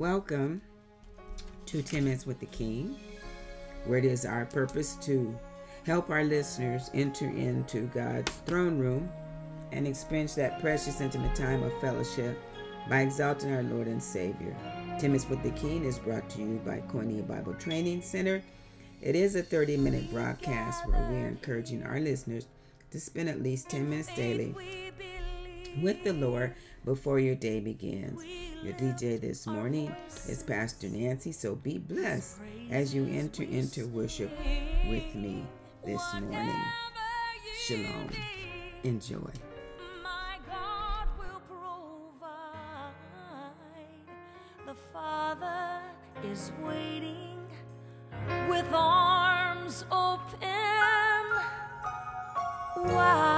Welcome to 10 Minutes with the King, where it is our purpose to help our listeners enter into God's throne room and experience that precious, intimate time of fellowship by exalting our Lord and Savior. 10 Minutes with the King is brought to you by Koinonia Bible Training Center. It is a 30 minute broadcast where we are encouraging our listeners to spend at least 10 minutes daily with the Lord before your day begins. Your DJ this morning is Pastor Nancy, so be blessed as you enter into worship with me this morning. Shalom. Enjoy. The Father is waiting with arms open wide.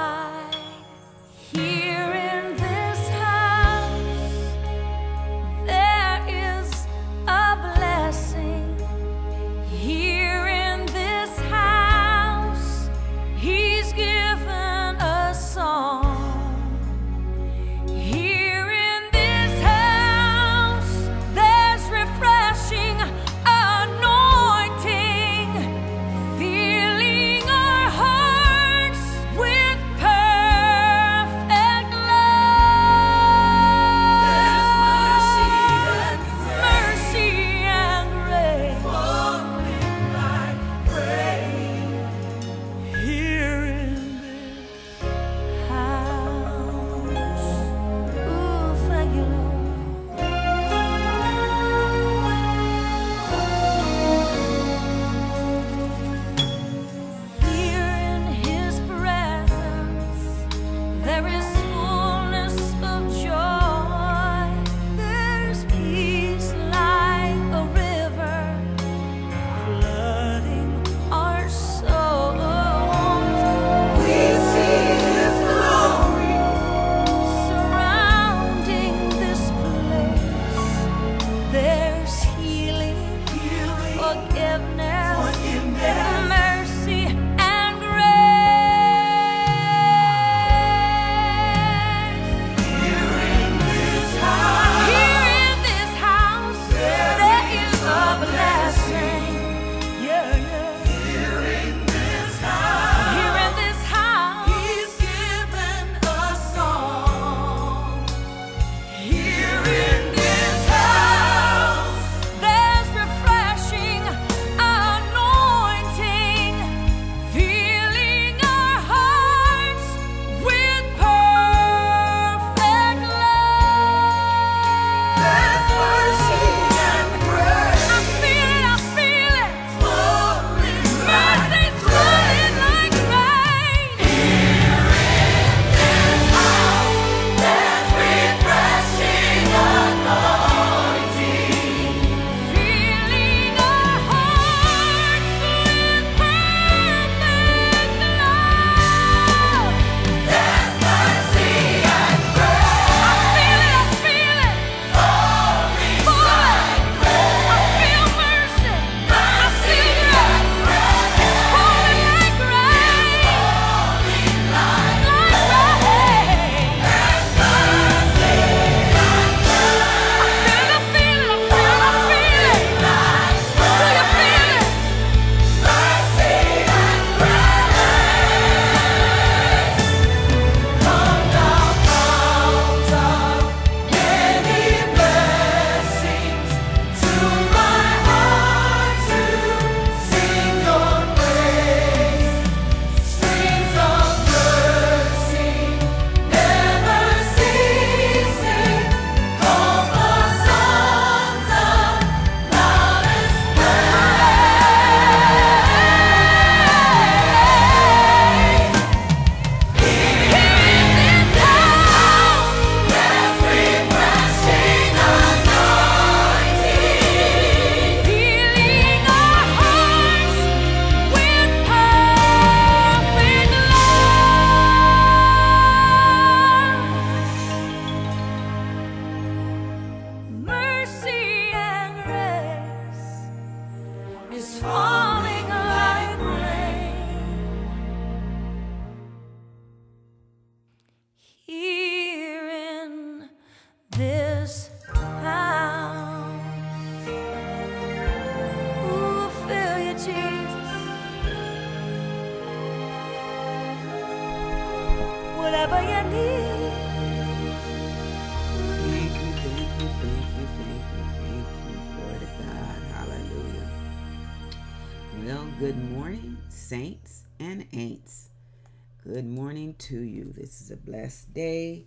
This is a blessed day.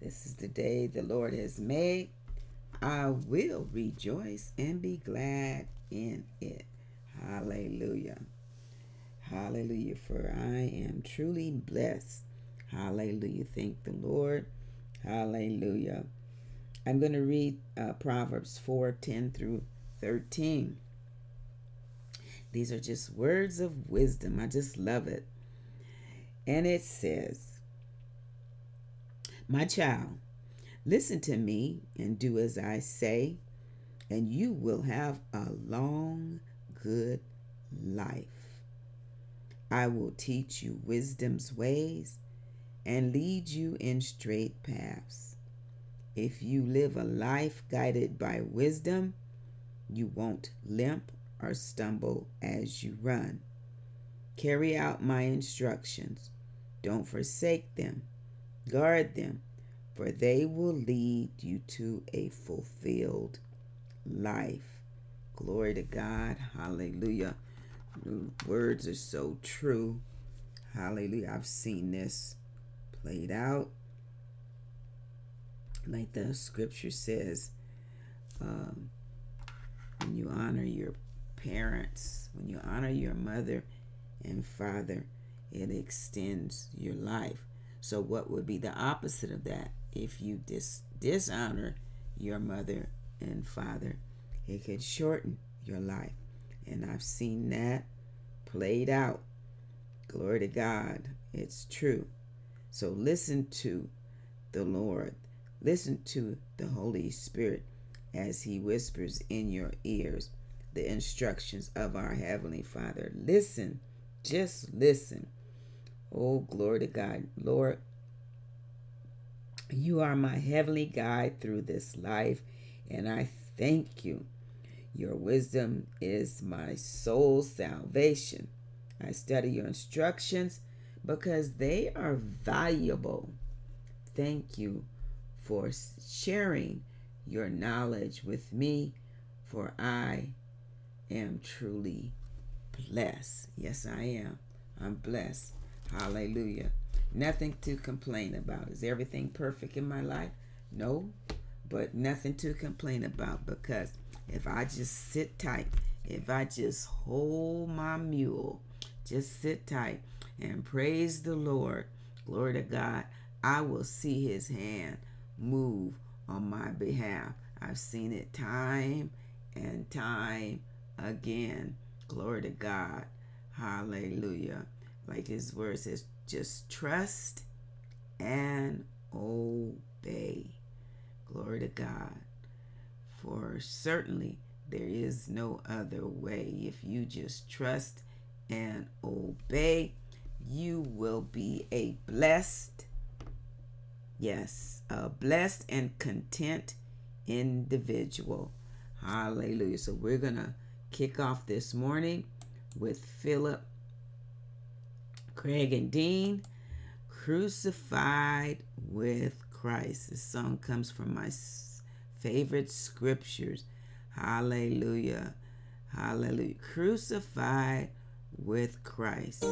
This is the day the Lord has made. I will rejoice and be glad in it. Hallelujah. Hallelujah. For I am truly blessed. Hallelujah. Thank the Lord. Hallelujah. I'm going to read uh, Proverbs 4 10 through 13. These are just words of wisdom. I just love it. And it says, My child, listen to me and do as I say, and you will have a long, good life. I will teach you wisdom's ways and lead you in straight paths. If you live a life guided by wisdom, you won't limp or stumble as you run. Carry out my instructions. Don't forsake them. Guard them, for they will lead you to a fulfilled life. Glory to God. Hallelujah. The words are so true. Hallelujah. I've seen this played out. Like the scripture says, um, when you honor your parents, when you honor your mother and father, it extends your life. So, what would be the opposite of that? If you dis- dishonor your mother and father, it could shorten your life. And I've seen that played out. Glory to God. It's true. So, listen to the Lord, listen to the Holy Spirit as He whispers in your ears the instructions of our Heavenly Father. Listen, just listen. Oh, glory to God. Lord, you are my heavenly guide through this life, and I thank you. Your wisdom is my soul's salvation. I study your instructions because they are valuable. Thank you for sharing your knowledge with me, for I am truly blessed. Yes, I am. I'm blessed. Hallelujah. Nothing to complain about. Is everything perfect in my life? No, but nothing to complain about because if I just sit tight, if I just hold my mule, just sit tight and praise the Lord, glory to God, I will see his hand move on my behalf. I've seen it time and time again. Glory to God. Hallelujah. Like his word says, just trust and obey. Glory to God. For certainly there is no other way. If you just trust and obey, you will be a blessed, yes, a blessed and content individual. Hallelujah. So we're going to kick off this morning with Philip, Craig, and Dean, Crucified with Christ. This song comes from my favorite scriptures. Hallelujah. Hallelujah. Crucified with Christ.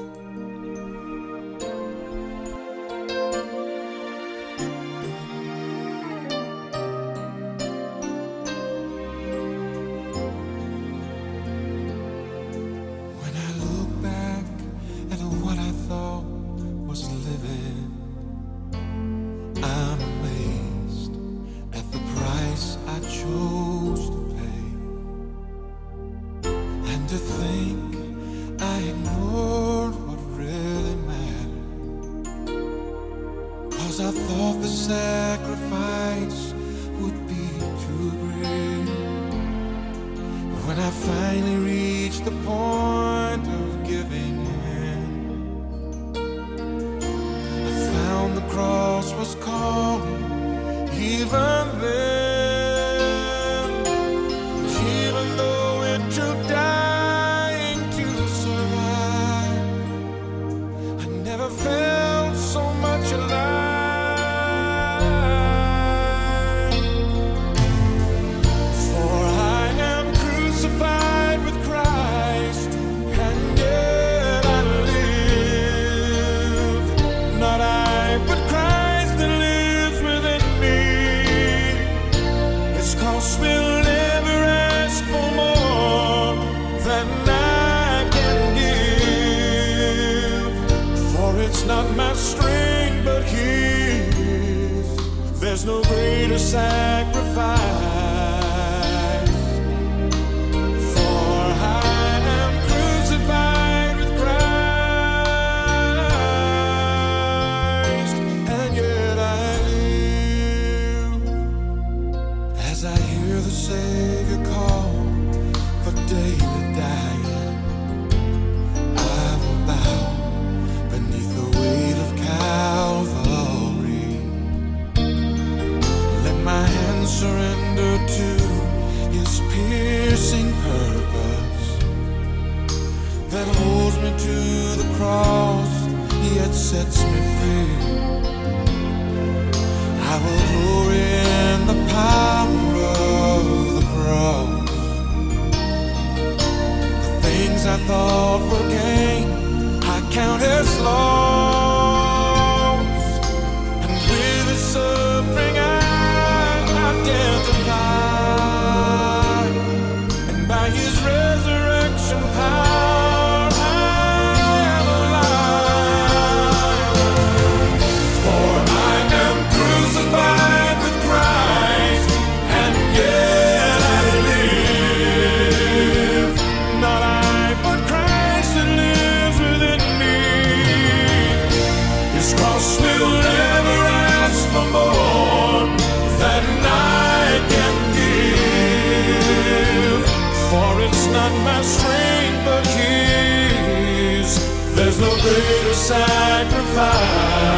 Sacrifice.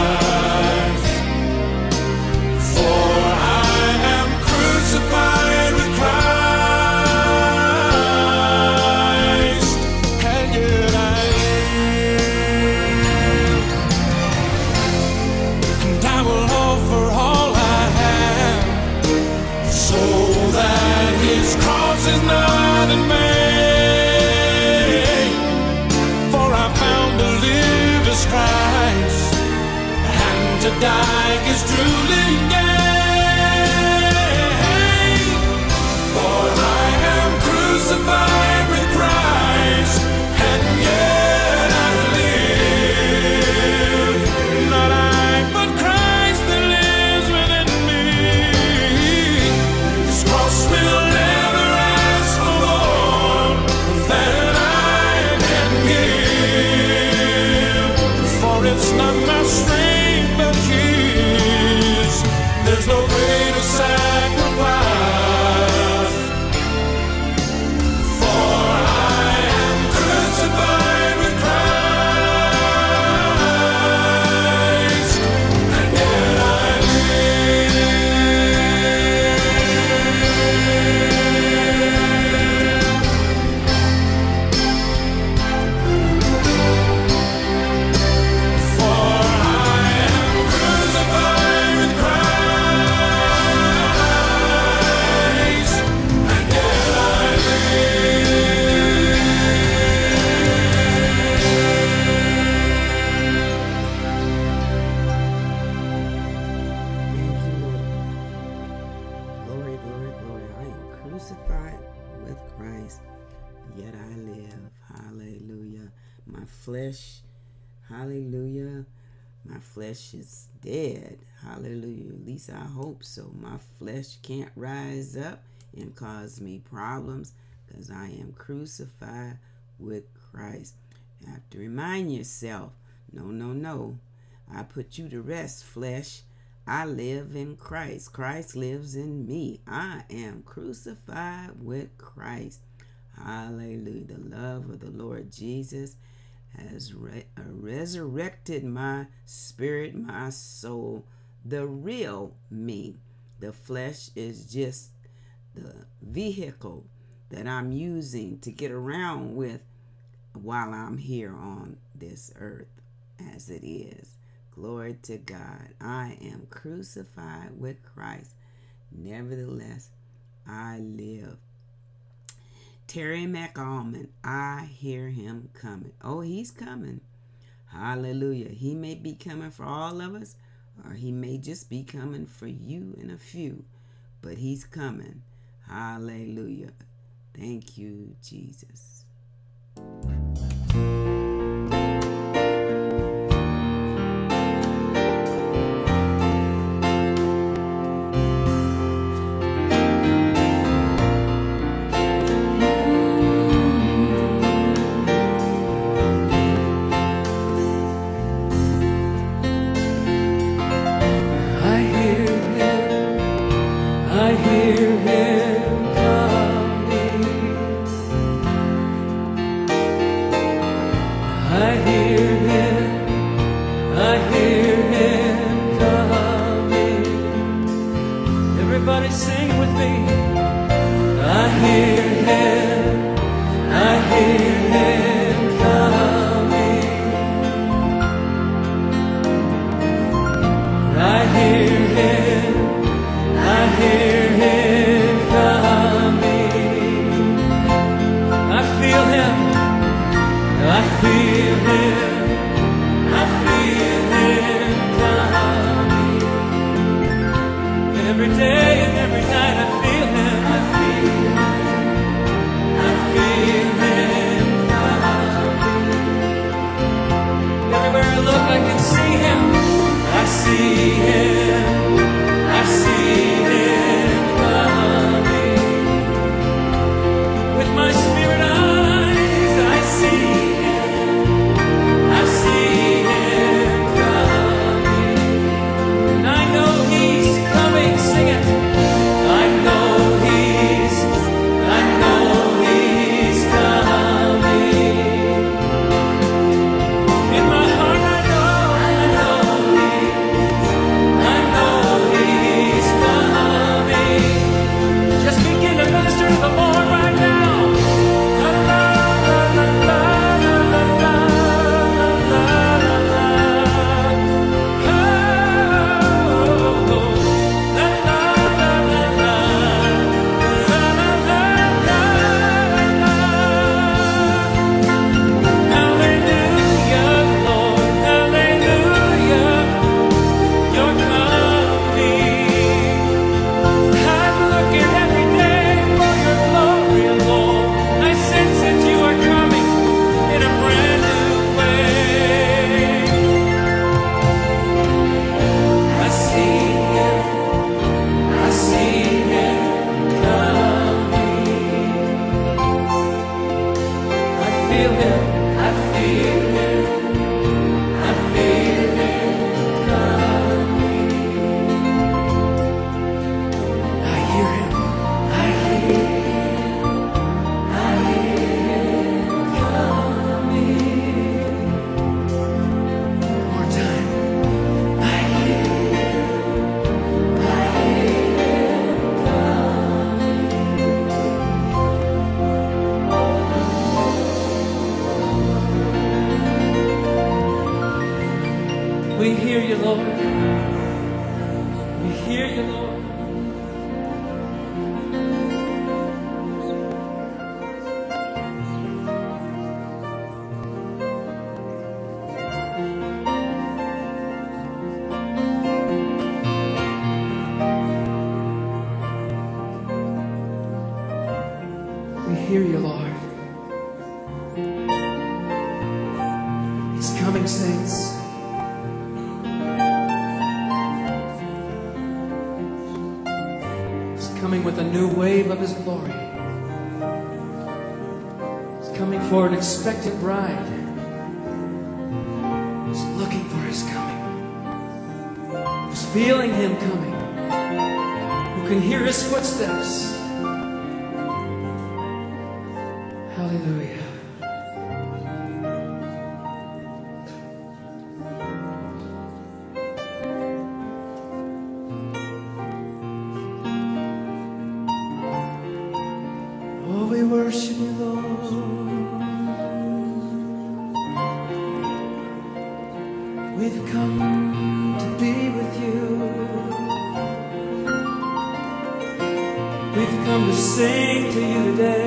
Die flesh, hallelujah. My flesh is dead. Hallelujah. At least I hope so. My flesh can't rise up and cause me problems because I am crucified with Christ. You have to remind yourself no, no, no. I put you to rest, flesh. I live in Christ. Christ lives in me. I am crucified with Christ. Hallelujah. The love of the Lord Jesus has re- uh, resurrected my spirit, my soul, the real me. The flesh is just the vehicle that I'm using to get around with while I'm here on this earth as it is. Glory to God. I am crucified with Christ. Nevertheless, I live. Terry MacAlmon, I hear him coming. Oh, he's coming. Hallelujah. He may be coming for all of us, or he may just be coming for you and a few, but he's coming. Hallelujah. Thank you, Jesus. We hear you, Lord. We hear you, Lord. feeling Him coming, who can hear His footsteps. Hallelujah. sing to you today.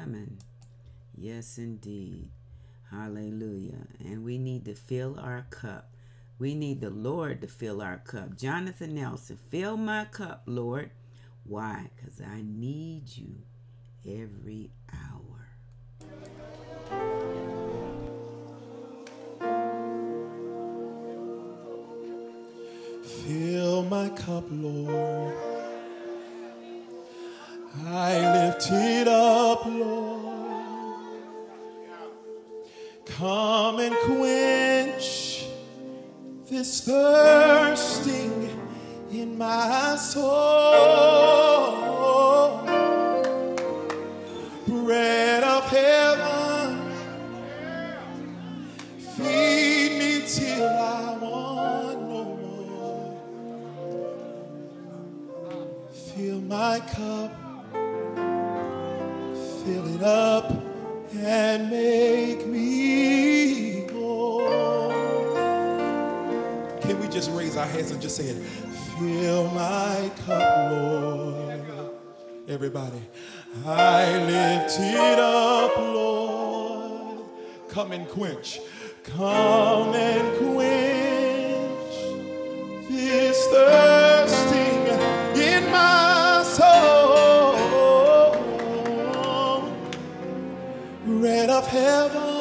coming. Yes, indeed. Hallelujah. And we need to fill our cup. We need the Lord to fill our cup. Jonathan Nelson, fill my cup, Lord. Why? Because I need you every hour. Fill my cup, Lord. I lift it up. And quench this thirsting in my soul. our hands and just say it. Fill my cup, Lord. Everybody. I lift it up, Lord. Come and quench. Come and quench this thirsting in my soul. Red of heaven.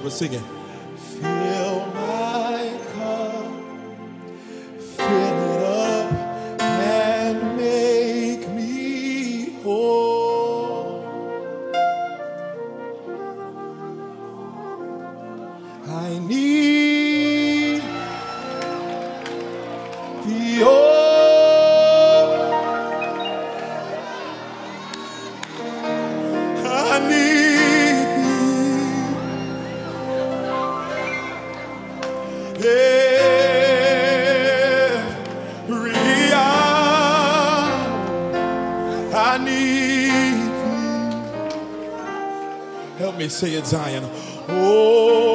people singing. say it, Zion. Oh.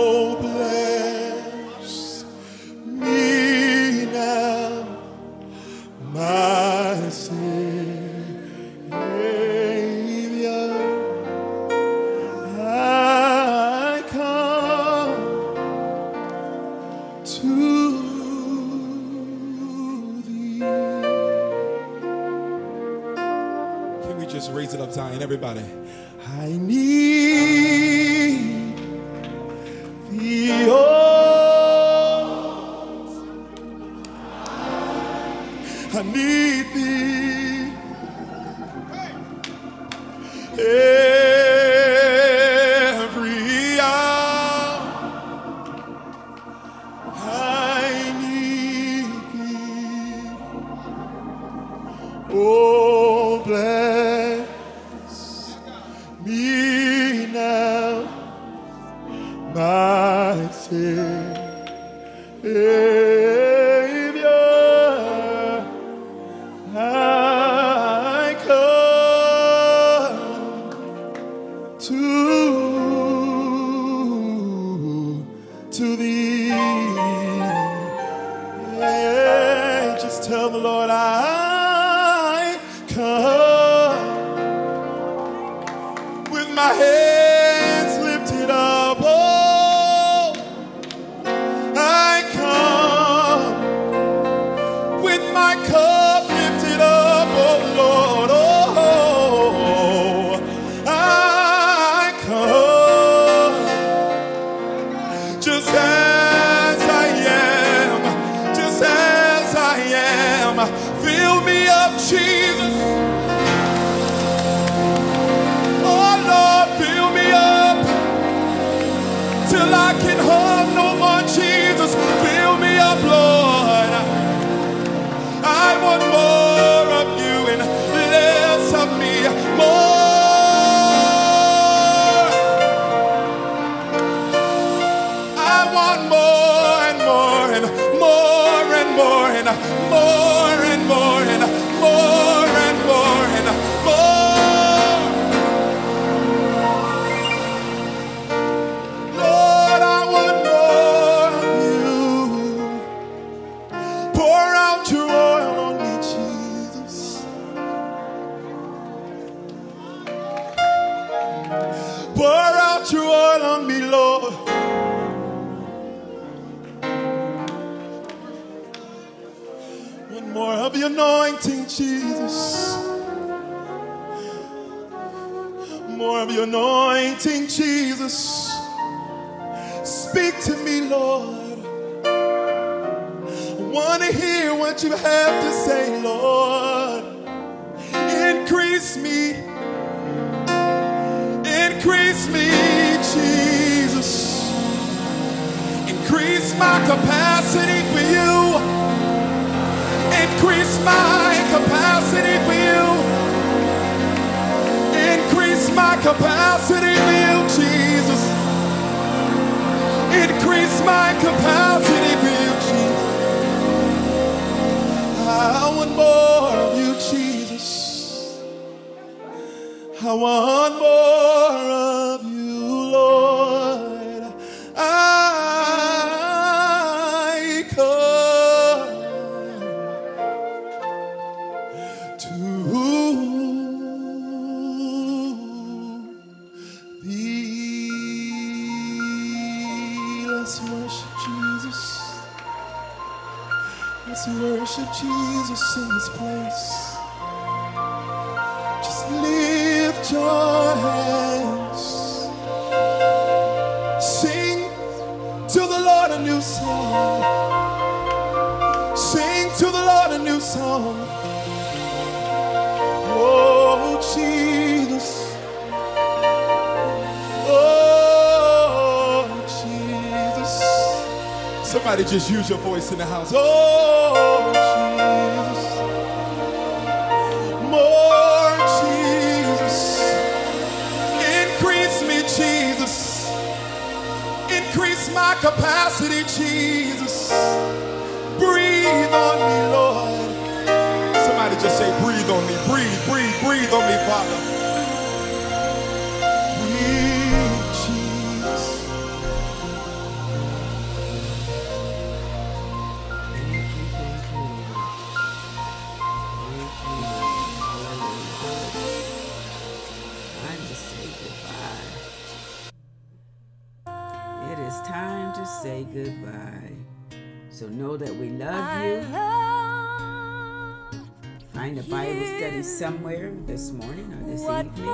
More and more and Jesus. More of your anointing, Jesus. Speak to me, Lord. I want to hear what you have to say, Lord. Increase me. Increase me, Jesus. Increase my capacity for you. Increase my capacity for you. Increase my capacity for you, Jesus. Increase my capacity for you, Jesus. I want more of you, Jesus. I want more Somebody just use your voice in the house. Oh, Jesus. More Jesus. Increase me, Jesus. Increase my capacity, Jesus. Breathe on me, Lord. Somebody just say, breathe on me. Breathe, breathe, breathe on me, Father. Say goodbye. So know that we love you. love Find a Bible study somewhere this morning or this What evening.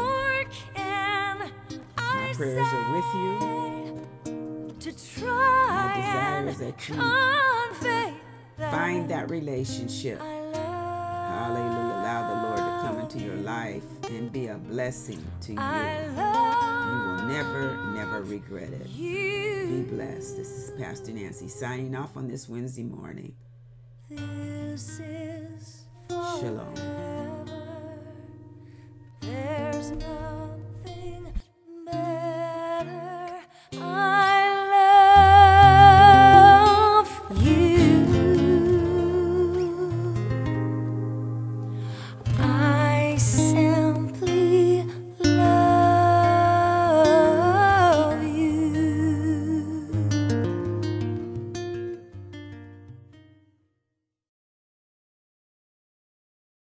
My prayers are with you. to try desire is that you that Find that relationship. Hallelujah. Allow the Lord to come into your life and be a blessing to you never, never regret it. Be blessed. This is Pastor Nancy signing off on this Wednesday morning. This is Shalom. There's nothing better. I